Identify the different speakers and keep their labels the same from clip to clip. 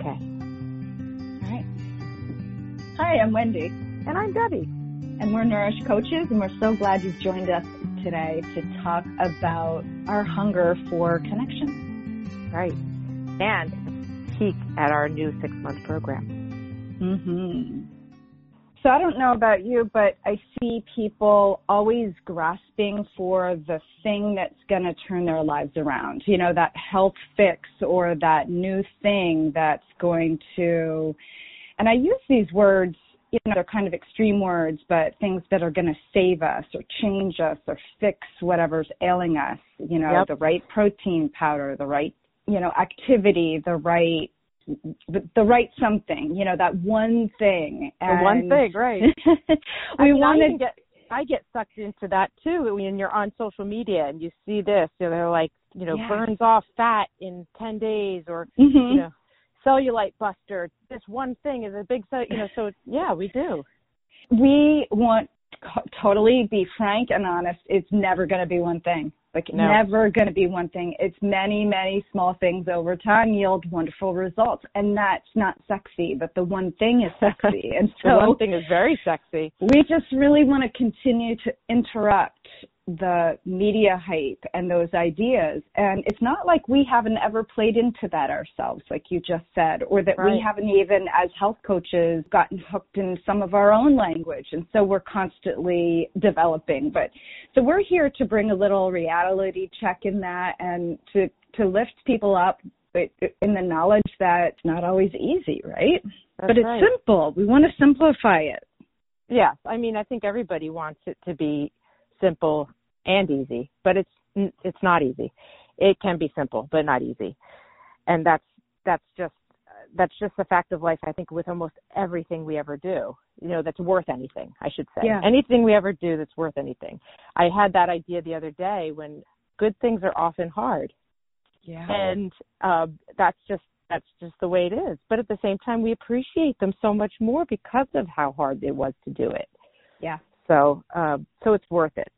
Speaker 1: Okay.
Speaker 2: All right. Hi, I'm Wendy.
Speaker 1: And I'm Debbie.
Speaker 2: And we're Nourish Coaches, and we're so glad you've joined us today to talk about our hunger for connection.
Speaker 1: Right. And peek at our new six month program.
Speaker 2: Mm-hmm. So I don't know about you, but I see people always grasping for the thing that's going to turn their lives around. You know, that health fix or that new thing that's going to, and I use these words, you know, they're kind of extreme words, but things that are going to save us or change us or fix whatever's ailing us. You know,
Speaker 1: Yep.
Speaker 2: the right protein powder, the right, you know, activity, the right the, the right something, you know, that one thing.
Speaker 1: The one thing, right. I
Speaker 2: we
Speaker 1: mean, I
Speaker 2: want
Speaker 1: even
Speaker 2: to
Speaker 1: get I get sucked into that too when you're on social media and you see this. You know, they're like, you know,
Speaker 2: Yes.
Speaker 1: burns off fat in ten days or
Speaker 2: Mhm.
Speaker 1: you know, cellulite buster. This one thing is a big so you know, so yeah, we do.
Speaker 2: we want to totally be frank and honest. It's never going to be one thing. Like
Speaker 1: No.
Speaker 2: never going to be one thing. It's many, many small things over time yield wonderful results, and that's not sexy. But the one thing is sexy, and so
Speaker 1: The one thing is very sexy.
Speaker 2: we just really want to continue to interrupt the media hype and those ideas. And it's not like we haven't ever played into that ourselves, like you just said, or that
Speaker 1: Right.
Speaker 2: we haven't even, as health coaches, gotten hooked in some of our own language. And so we're constantly developing. But so we're here to bring a little reality check in that and to, to lift people up in the knowledge that it's not always easy, right?
Speaker 1: That's
Speaker 2: but it's
Speaker 1: right.
Speaker 2: simple. We want to simplify it.
Speaker 1: Yes, I mean, I think everybody wants it to be simple and easy, but it's it's not easy. It can be simple, but not easy, and that's that's just that's just the fact of life. I think with almost everything we ever do, you know, that's worth anything. I should say,
Speaker 2: Yeah.
Speaker 1: anything we ever do that's worth anything. I had that idea the other day when good things are often hard,
Speaker 2: Yeah.
Speaker 1: and uh, that's just that's just the way it is. But at the same time, we appreciate them so much more because of how hard it was to do it.
Speaker 2: Yeah.
Speaker 1: So, um, so it's worth it.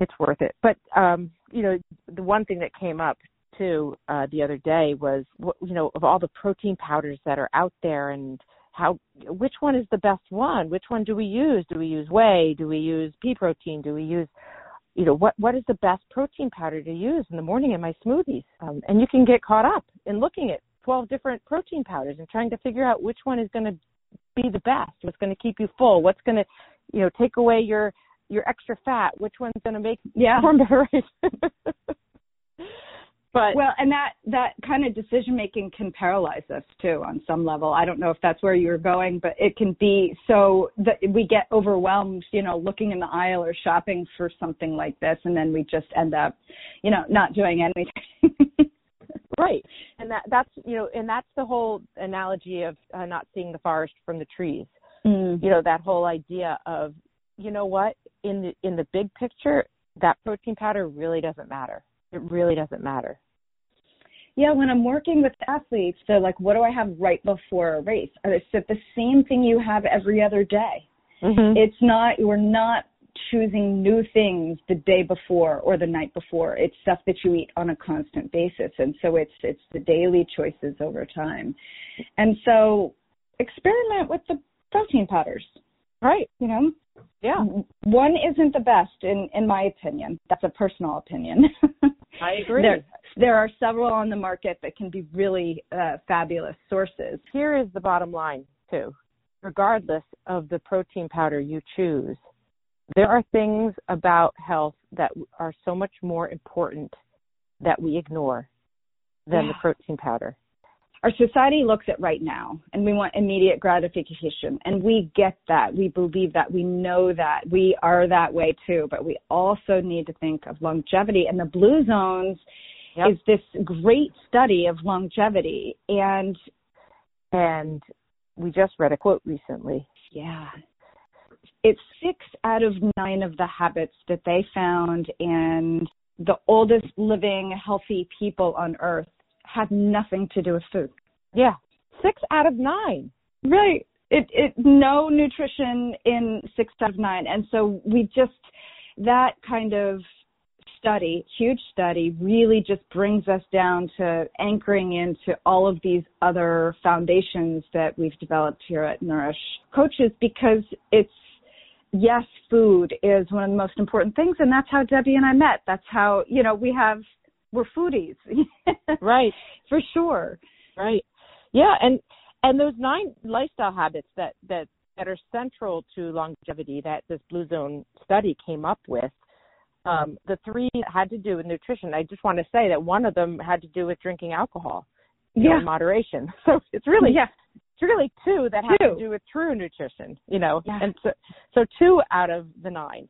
Speaker 1: It's worth it. But, um, you know, the one thing that came up too, uh, the other day was, you know, of all the protein powders that are out there and how, which one is the best one? Which one do we use? Do we use whey? Do we use pea protein? Do we use, you know, what, what is the best protein powder to use in the morning in my smoothies? Um, and you can get caught up in looking at 12 different protein powders and trying to figure out which one is going to be the best, what's going to keep you full, what's going to, you know, take away your your extra fat, which one's going to make
Speaker 2: Yeah.
Speaker 1: better. but
Speaker 2: Well, and that that kind of decision making can paralyze us too on some level. I don't know if that's where you're going, but it can be so that we get overwhelmed, you know, looking in the aisle or shopping for something like this, and then we just end up, you know, not doing anything.
Speaker 1: right, and that that's you know, and that's the whole analogy of uh, not seeing the forest from the trees.
Speaker 2: mm.
Speaker 1: You know, that whole idea of, you know what, in the in the big picture, that protein powder really doesn't matter. It really doesn't matter.
Speaker 2: Yeah, when I'm working with athletes, they're like, "What do I have right before a race?" I said, "The same thing you have every other day."
Speaker 1: Mm-hmm.
Speaker 2: it's not you're not choosing new things the day before or the night before it's stuff that you eat on a constant basis and so it's it's the daily choices over time and so experiment with the protein powders
Speaker 1: right.
Speaker 2: you know?
Speaker 1: Yeah.
Speaker 2: one isn't the best in in my opinion. That's a personal opinion.
Speaker 1: I agree.
Speaker 2: there there are several on the market that can be really uh, fabulous sources.
Speaker 1: Here is the bottom line too. Regardless of the protein powder you choose there are things about health that are so much more important that we ignore than the protein powder
Speaker 2: our society looks at right now and we want immediate gratification and we get that. We believe that. We know that. We are that way too but we also need to think of longevity and the blue zones
Speaker 1: Yep.
Speaker 2: is this great study of longevity and
Speaker 1: and we just read a quote recently.
Speaker 2: Yeah. It's six out of nine of the habits that they found in the oldest living healthy people on earth have nothing to do with food
Speaker 1: yeah six out of nine
Speaker 2: Right. It it no nutrition in six out of nine. And so we just that kind of study, huge study, really just brings us down to anchoring into all of these other foundations that we've developed here at Nourish Coaches because it's yes, food is one of the most important things, and that's how Debbie and I met. That's how you know we have we're foodies,
Speaker 1: right?
Speaker 2: For sure,
Speaker 1: right? Yeah, and and those nine lifestyle habits that that that are central to longevity that this Blue Zone study came up with. Um, the three had to do with nutrition. I just want to say that one of them had to do with drinking alcohol
Speaker 2: yeah.
Speaker 1: know, in moderation. So it's really
Speaker 2: yeah.
Speaker 1: it's really two that have
Speaker 2: two.
Speaker 1: to do with true nutrition, you know.
Speaker 2: Yeah.
Speaker 1: And so so two out of the nine.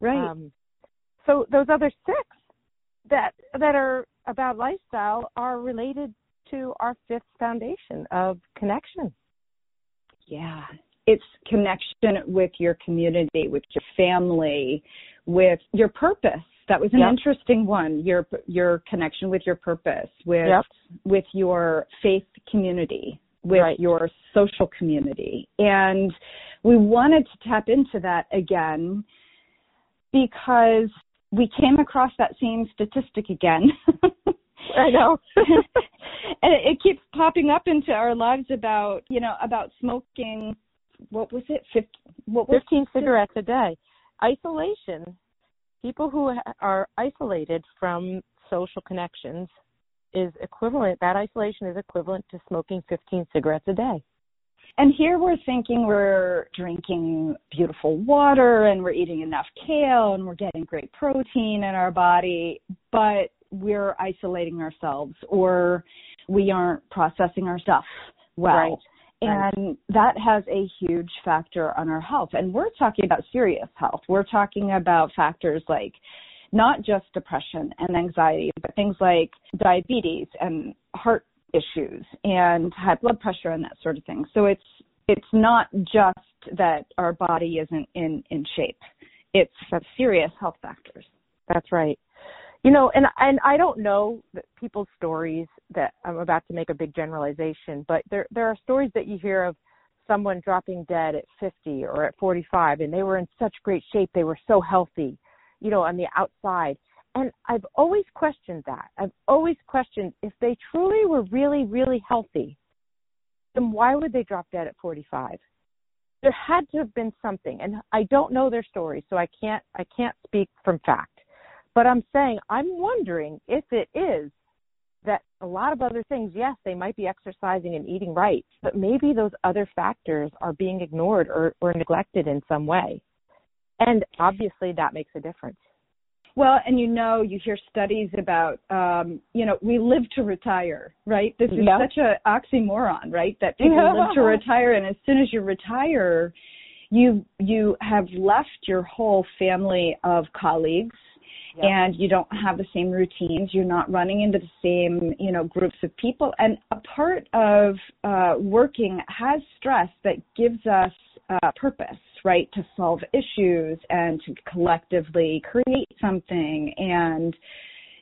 Speaker 2: Right.
Speaker 1: Um, so those other six that that are about lifestyle are related to our fifth foundation of connection.
Speaker 2: Yeah. It's connection with your community, with your family, with your purpose. That was an
Speaker 1: Yep.
Speaker 2: interesting one. Your your connection with your purpose, with
Speaker 1: Yep.
Speaker 2: with your faith community, with
Speaker 1: Right.
Speaker 2: your social community. And we wanted to tap into that again because we came across that same statistic again.
Speaker 1: I know.
Speaker 2: and it, it keeps popping up into our lives about, you know, about smoking what was it? 50, what was
Speaker 1: 15 cigarettes a day. Isolation, people who are isolated from social connections is equivalent, that isolation is equivalent to smoking 15 cigarettes a day.
Speaker 2: And here we're thinking we're drinking beautiful water and we're eating enough kale and we're getting great protein in our body, but we're isolating ourselves or we aren't processing our stuff well.
Speaker 1: Right.
Speaker 2: And that has a huge factor on our health. And we're talking about serious health. We're talking about factors like not just depression and anxiety, but things like diabetes and heart issues and high blood pressure and that sort of thing. So it's it's not just that our body isn't in in shape. It's serious health factors.
Speaker 1: That's right. You know, and and I don't know people's stories that I'm about to make a big generalization, but there there are stories that you hear of someone dropping dead at 50 or at 45 and they were in such great shape, they were so healthy, you know, on the outside. And I've always questioned that. I've always questioned if they truly were really really healthy, then why would they drop dead at 45? There had to have been something, and I don't know their story, so I can't I can't speak from fact. But I'm saying, I'm wondering if it is that a lot of other things, yes, they might be exercising and eating right, but maybe those other factors are being ignored or, or neglected in some way. And obviously that makes a difference.
Speaker 2: Well, and you know, you hear studies about, um, you know, we live to retire, right? This is
Speaker 1: Yeah.
Speaker 2: such a oxymoron, right? That people
Speaker 1: Yeah.
Speaker 2: live to retire, and as soon as you retire, you you have left your whole family of colleagues,
Speaker 1: Yep.
Speaker 2: and you don't have the same routines. You're not running into the same, you know, groups of people. And a part of uh, working has stress that gives us uh, purpose, right? To solve issues and to collectively create something and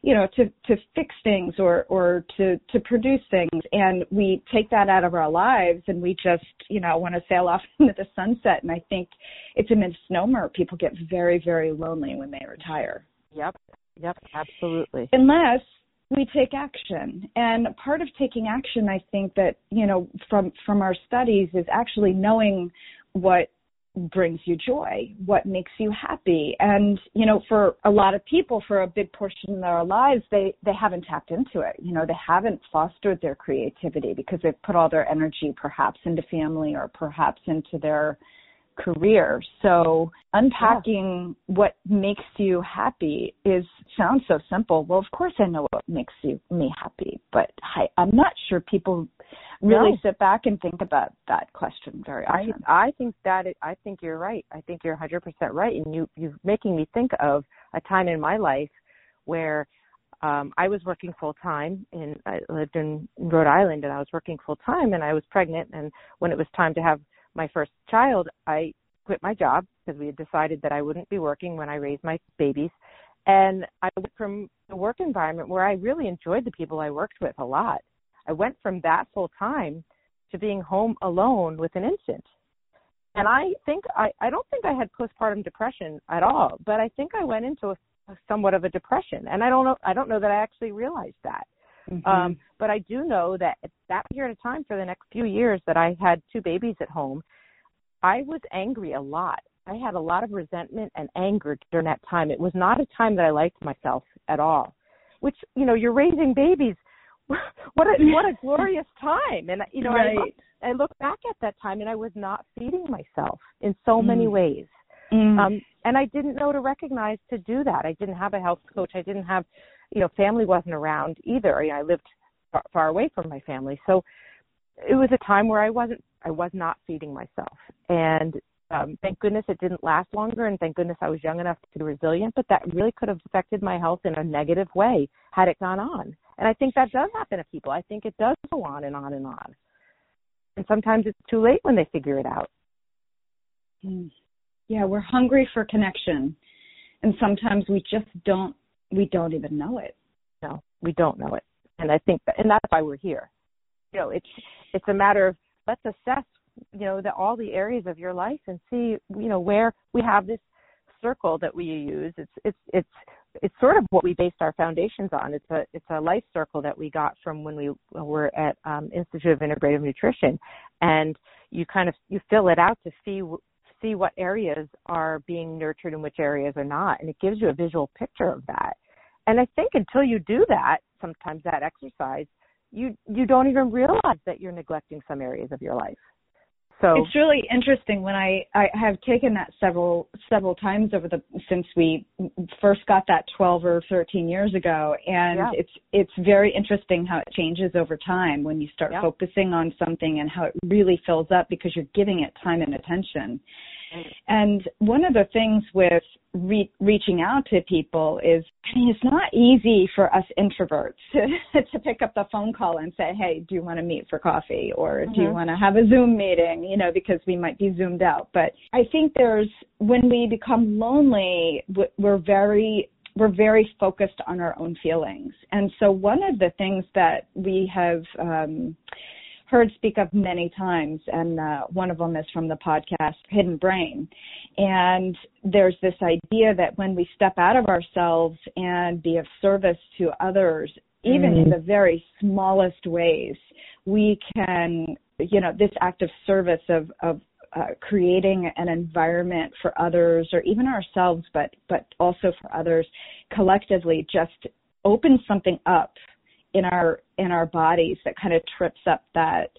Speaker 2: you know to to fix things or or to to produce things and we take that out of our lives and we just you know want to sail off into the sunset and i think it's a misnomer people get very very lonely when they retire
Speaker 1: Yep. Yep. Absolutely.
Speaker 2: unless we take action and part of taking action i think that you know from from our studies is actually knowing what brings you joy what makes you happy and you know for a lot of people for a big portion of their lives they they haven't tapped into it you know they haven't fostered their creativity because they've put all their energy perhaps into family or perhaps into their career. So unpacking what makes you happy is sounds so simple. Well, of course I know what makes you me happy, but I, I'm not sure people really
Speaker 1: No.
Speaker 2: sit back and think about that question very
Speaker 1: I
Speaker 2: often.
Speaker 1: I think that it, I think you're right. I think you're 100% right, and you you're making me think of a time in my life where um I was working full time and I lived in Rhode Island and I was working full time and I was pregnant and when it was time to have my first child I quit my job because we had decided that I wouldn't be working when I raised my babies and I went from the work environment where I really enjoyed the people I worked with a lot. I went from that full time to being home alone with an infant. And I think I, I don't think I had postpartum depression at all, but I think I went into a somewhat of a depression. And I don't know I don't know that I actually realized that. Mm-hmm. Um, but I do know that at that period of time for the next few years that I had two babies at home, I was angry a lot. I had a lot of resentment and anger during that time. It was not a time that I liked myself at all. Which, you know, you're raising babies. what a what a glorious time. And you know, right. I look, I look back at that time and I was not feeding myself in so mm. many ways. Mm. Um and I didn't know to recognize to do that. I didn't have a health coach. I didn't have, you know, family wasn't around either. You know, I lived far, far away from my family. So it was a time where I wasn't I was not feeding myself. And um, thank goodness it didn't last longer, and thank goodness I was young enough to be resilient. But that really could have affected my health in a negative way had it gone on. And I think that does happen to people. I think it does go on and on and on. And sometimes it's too late when they figure it out.
Speaker 2: Hmm. Yeah, we're hungry for connection, and sometimes we just don't. We don't even know it.
Speaker 1: No, we don't know it, and I think, that, and that's why we're here. You know, it's it's a matter of let's assess you know the all the areas of your life and see you know where we have this circle that we use. It's it's it's it's sort of what we based our foundations on. It's a it's a life circle that we got from when we were at um, institute of integrative nutrition. And you kind of you fill it out to see see what areas are being nurtured and which areas are not. And it gives you a visual picture of that. And i think until you do that sometimes that exercise you you don't even realize that you're neglecting some areas of your life so
Speaker 2: it's really interesting when I I have taken that several several times over the since we first got that 12 or 13 years ago and yeah. it's it's very interesting how it changes over time when you start yeah. focusing on something and how it really fills up because you're giving it time and attention. And one of the things with re- reaching out to people is, I mean, it's not easy for us introverts to, to pick up the phone call and say, hey, do you want to meet for coffee? Or mm-hmm. do you mm-hmm. want to have a Zoom meeting? You know, because we might be Zoomed out. But I think there's, when we become lonely, we're very we're very focused on our own feelings. And so one of the things that we have um, heard speak of many times, and uh, one of them is from the podcast Hidden Brain. And there's this idea that when we step out of ourselves and be of service to others, even mm. in the very smallest ways, we can, you know, this act of service of, of uh, creating an environment for others or even ourselves, but but also for others collectively, just opens something up in our in our bodies that kind of trips up that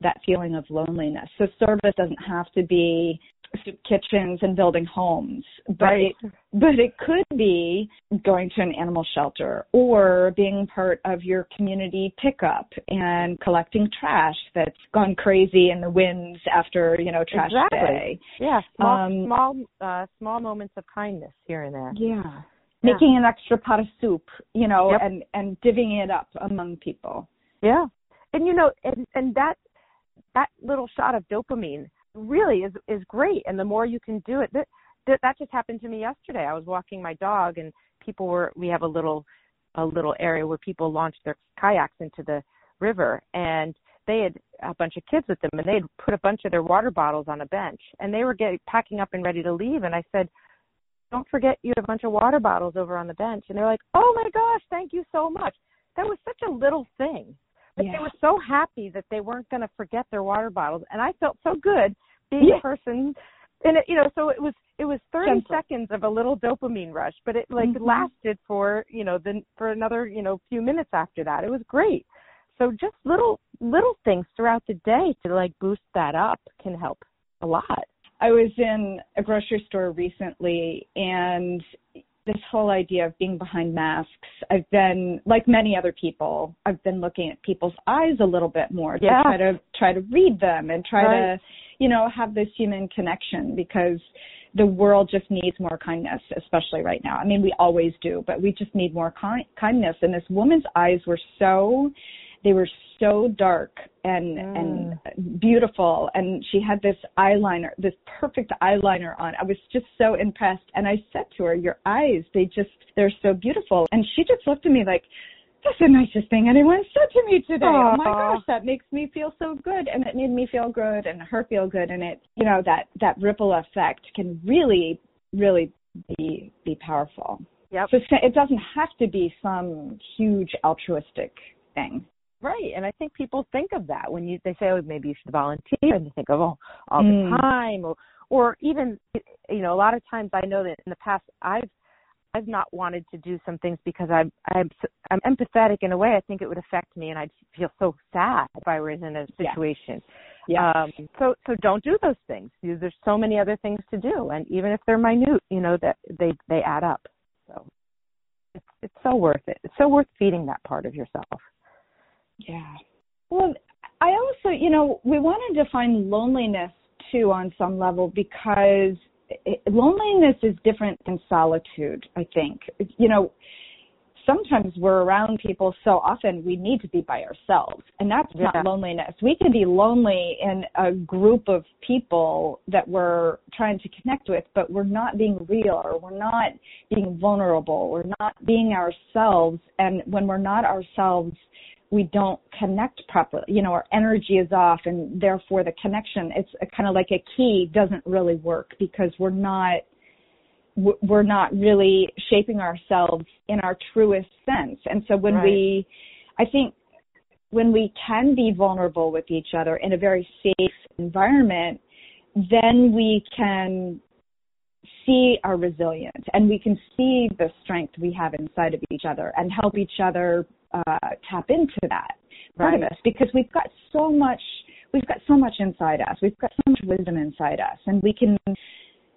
Speaker 2: that feeling of loneliness. So service doesn't have to be soup kitchens and building homes, but right. it, but it could be going to an animal shelter or being part of your community pickup and collecting trash that's gone crazy in the winds after you know trash
Speaker 1: exactly.
Speaker 2: day.
Speaker 1: Yeah, small um, small uh, small moments of kindness here and there.
Speaker 2: Yeah, yeah. making an extra pot of soup, you know, yep. and and divvying it up among people.
Speaker 1: Yeah, and you know, and and that that little shot of dopamine really is is great, and the more you can do it, that that, that just happened to me yesterday. I was walking my dog, and people were we have a little a little area where people launch their kayaks into the river, and they had a bunch of kids with them, and they had put a bunch of their water bottles on a bench, and they were getting packing up and ready to leave, and I said don't forget you have a bunch of water bottles over on the bench. And they're like, oh my gosh, thank you so much. That was such a little thing. But yeah. they were so happy that they weren't going to forget their water bottles. And I felt so good being yeah. a person. And it, you know, so it was it was 30 Gentle. seconds of a little dopamine rush, but it like mm-hmm. lasted for you know then for another you know few minutes after that. It was great. So just little little things throughout the day to like boost that up can help a lot.
Speaker 2: I was in a grocery store recently and this whole idea of being behind masks, I've been like many other people, I've been looking at people's eyes a little bit more to try to try to read them and try
Speaker 1: right.
Speaker 2: to, you know, have this human connection because the world just needs more kindness, especially right now. I mean, we always do, but we just need more ki- kindness. And this woman's eyes were so they were so dark and mm. and beautiful and she had this eyeliner this perfect eyeliner on i was just so impressed and i said to her your eyes they just they're so beautiful and she just looked at me like that's the nicest thing anyone said to me today. Aww. Oh my gosh, that makes me feel so good and it made me feel good and her feel good and it you know that that ripple effect can really really be be powerful.
Speaker 1: Yep.
Speaker 2: So it doesn't have to be some huge altruistic thing.
Speaker 1: Right, and I think people think of that when you they say, "Oh, maybe you should volunteer," and they think of oh, all the mm. time, or or even you know, a lot of times I know that in the past I've I've not wanted to do some things because I'm I'm I'm empathetic in a way. I think it would affect me, and I'd feel so sad if I was in a situation.
Speaker 2: Yeah. yeah.
Speaker 1: Um, so so don't do those things. There's so many other things to do, and even if they're minute, you know that they they add up. So it's it's so worth it. It's so worth feeding that part of yourself.
Speaker 2: Yeah. Well, I also, you know, we want to define loneliness too on some level because loneliness is different than solitude, I think. You know, sometimes we're around people so often we need to be by ourselves and that's yeah. not loneliness we can be lonely in a group of people that we're trying to connect with but we're not being real or we're not being vulnerable we're not being ourselves and when we're not ourselves we don't connect properly. You know, our energy is off and therefore the connection, it's kind of like a key doesn't really work because we're not, we're not really shaping ourselves in our truest sense. And so when right. we, I think when we can be vulnerable with each other in a very safe environment, then we can see our resilience and we can see the strength we have inside of each other and help each other uh, tap into that part right. of us because we've got so much we've got so much inside us. We've got so much wisdom inside us. And we can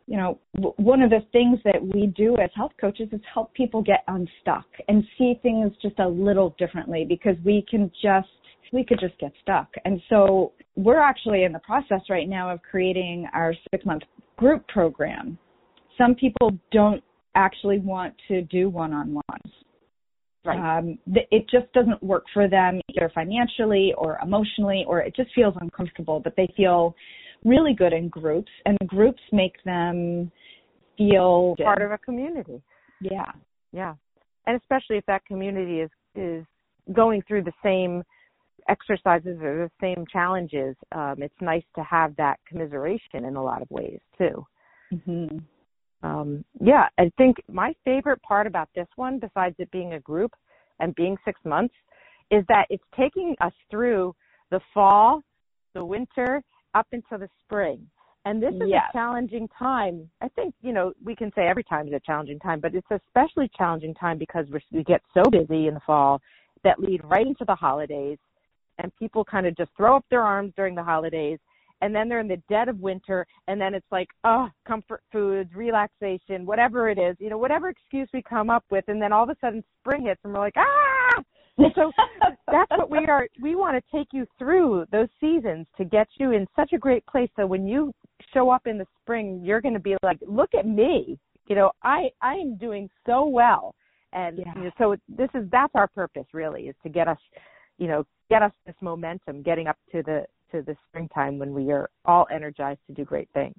Speaker 2: you know w- one of the things that we do as health coaches is help people get unstuck and see things just a little differently because we can just we could just get stuck. And so we're actually in the process right now of creating our six month group program. Some people don't actually want to do one on ones
Speaker 1: Right.
Speaker 2: Um, it just doesn't work for them either financially or emotionally, or it just feels uncomfortable. But they feel really good in groups, and the groups make them feel
Speaker 1: part of a community.
Speaker 2: Yeah,
Speaker 1: yeah, and especially if that community is is going through the same exercises or the same challenges, um, it's nice to have that commiseration in a lot of ways too.
Speaker 2: Mm-hmm
Speaker 1: um, yeah, I think my favorite part about this one, besides it being a group and being six months, is that it's taking us through the fall, the winter, up into the spring. And this is
Speaker 2: yes.
Speaker 1: a challenging time. I think, you know, we can say every time is a challenging time, but it's especially challenging time because we're, we get so busy in the fall that lead right into the holidays and people kind of just throw up their arms during the holidays and then they're in the dead of winter and then it's like oh comfort foods relaxation whatever it is you know whatever excuse we come up with and then all of a sudden spring hits and we're like ah! And so that's what we are we want to take you through those seasons to get you in such a great place so when you show up in the spring you're going to be like look at me. You know i i am doing so well. And
Speaker 2: yeah.
Speaker 1: you know, so this is that's our purpose really is to get us you know get us this momentum getting up to the to the springtime when we are all energized to do great things.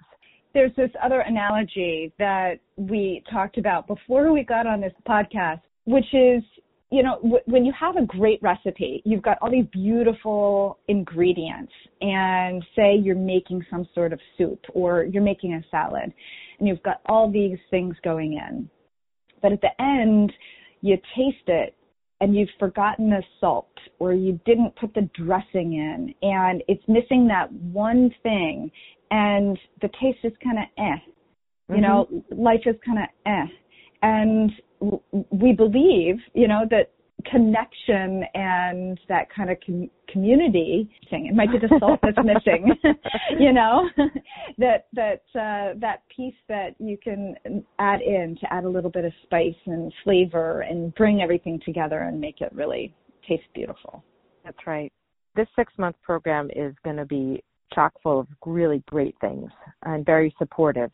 Speaker 2: There's this other analogy that we talked about before we got on this podcast, which is you know, w- when you have a great recipe, you've got all these beautiful ingredients, and say you're making some sort of soup or you're making a salad, and you've got all these things going in. But at the end, you taste it and you've forgotten the salt or you didn't put the dressing in and it's missing that one thing and the taste is kind of eh. You mm-hmm. know, life is kind of eh. And we believe, you know, that connection and that kind of com- community thing. It might be the salt that's missing, you know, that that uh, that piece that you can add in to add a little bit of spice and flavor and bring everything together and make it really taste beautiful.
Speaker 1: That's right. This six month program is going to be chock full of really great things and very supportive.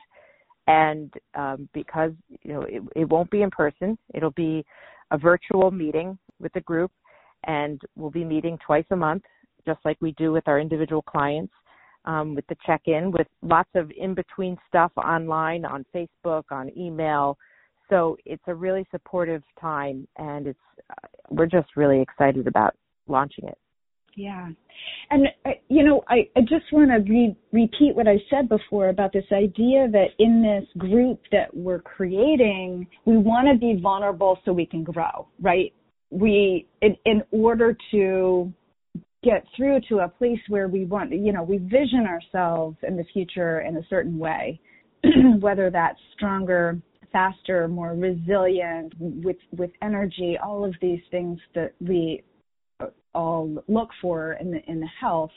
Speaker 1: And um, because you know it, it won't be in person, it'll be a virtual meeting with the group, and we'll be meeting twice a month, just like we do with our individual clients, um, with the check-in, with lots of in-between stuff online, on Facebook, on email. So it's a really supportive time, and it's uh, we're just really excited about launching it.
Speaker 2: Yeah. And, uh, you know, I, I just want to re- repeat what I said before about this idea that in this group that we're creating, we want to be vulnerable so we can grow, right? We, in, in order to get through to a place where we want, you know, we vision ourselves in the future in a certain way, whether that's stronger, faster, more resilient, with with energy, all of these things that we all look for in the in the health.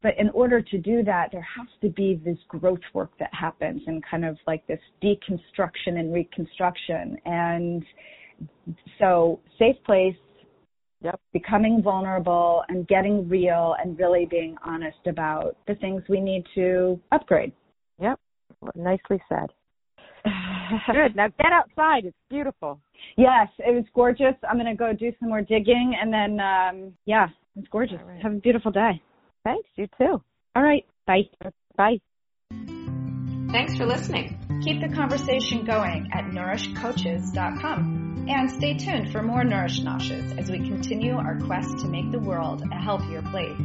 Speaker 2: But in order to do that, there has to be this growth work that happens and kind of like this deconstruction and reconstruction. And so safe place,
Speaker 1: yep.
Speaker 2: becoming vulnerable and getting real and really being honest about the things we need to upgrade.
Speaker 1: Yep. Nicely said. Good. Now get outside. It's beautiful.
Speaker 2: Yes, it was gorgeous. I'm going to go do some more digging and then, um, yeah, it's gorgeous. Right. Have a beautiful day.
Speaker 1: Thanks. You too.
Speaker 2: All right. Bye.
Speaker 1: Bye.
Speaker 3: Thanks for listening. Keep the conversation going at nourishcoaches.com and stay tuned for more Nourish Noshes as we continue our quest to make the world a healthier place.